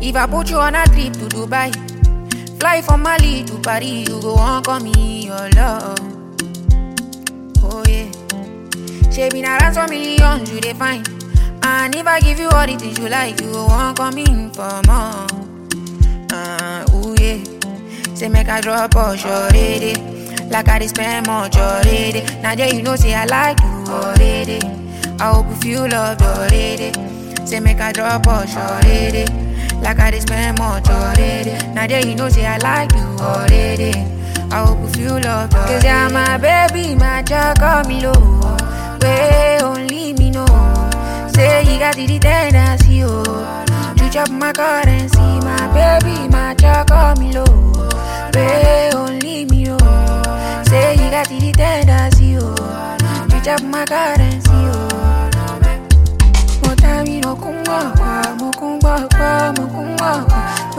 If I put you on a trip to Dubai, fly from Mali to Paris, you go on call me your love. Oh yeah. She been around some millions, you dey find. And if I give you all the things you like, you go on come in for more. Uh, ooh yeah. Say make I drop all already. Like I spend much already. Now that you know, say I like you already. I hope you feel loved already. Say make I drop all already. Like I dey spend much already. Now that you know, say I like you already. I hope you feel loved. Cause you're my baby, my child, call me low. Way only me know. Say you got the tendency, oh. You chop my currency, my baby, my child, call me low. Way only me know. Say you got the tendency, oh. You chop my currency,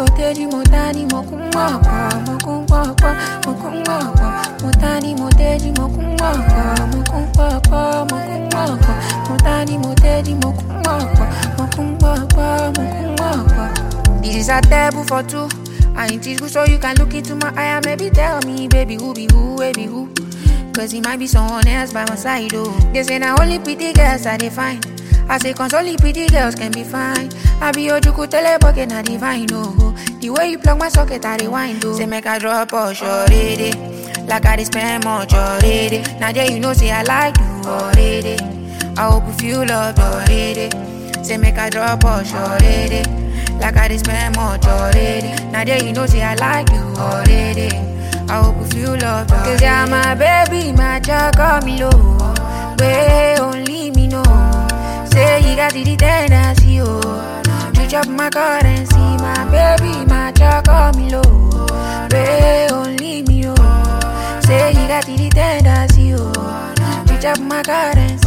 kwa. Moteji motani mo kumwa kwa, mo kumwa kwa, mo kumwa kwa. Motani moteji mo kumwa kwa, mo kumwa kwa, mo kumwa. Motani moteji mo kumwa kwa, mo kumwa kwa, mo kumwa kwa. This is a table for two. I ain't teach you so you can look into my eye and maybe tell me, baby, who be who, baby, who. Cause it might be someone else by my side, oh. They say now only pretty girls I define. I say only pretty girls can be fine. I be your juku telebucket, not divine, oh, oh. The way you plug my socket, I rewind, oh. Say make I drop all already. Like I spend much already. Now that you know, say I like you already. I hope you feel loved already. Say make I drop all already. Like I spend much already. Now that you know, say I like you already. I hope you feel loved. Cause you're my baby, my child, call me low. Got the tendency, oh. You chop my currency, my baby, my call me low. Way only me, oh. Say you got the tendency, oh. You chop my currency.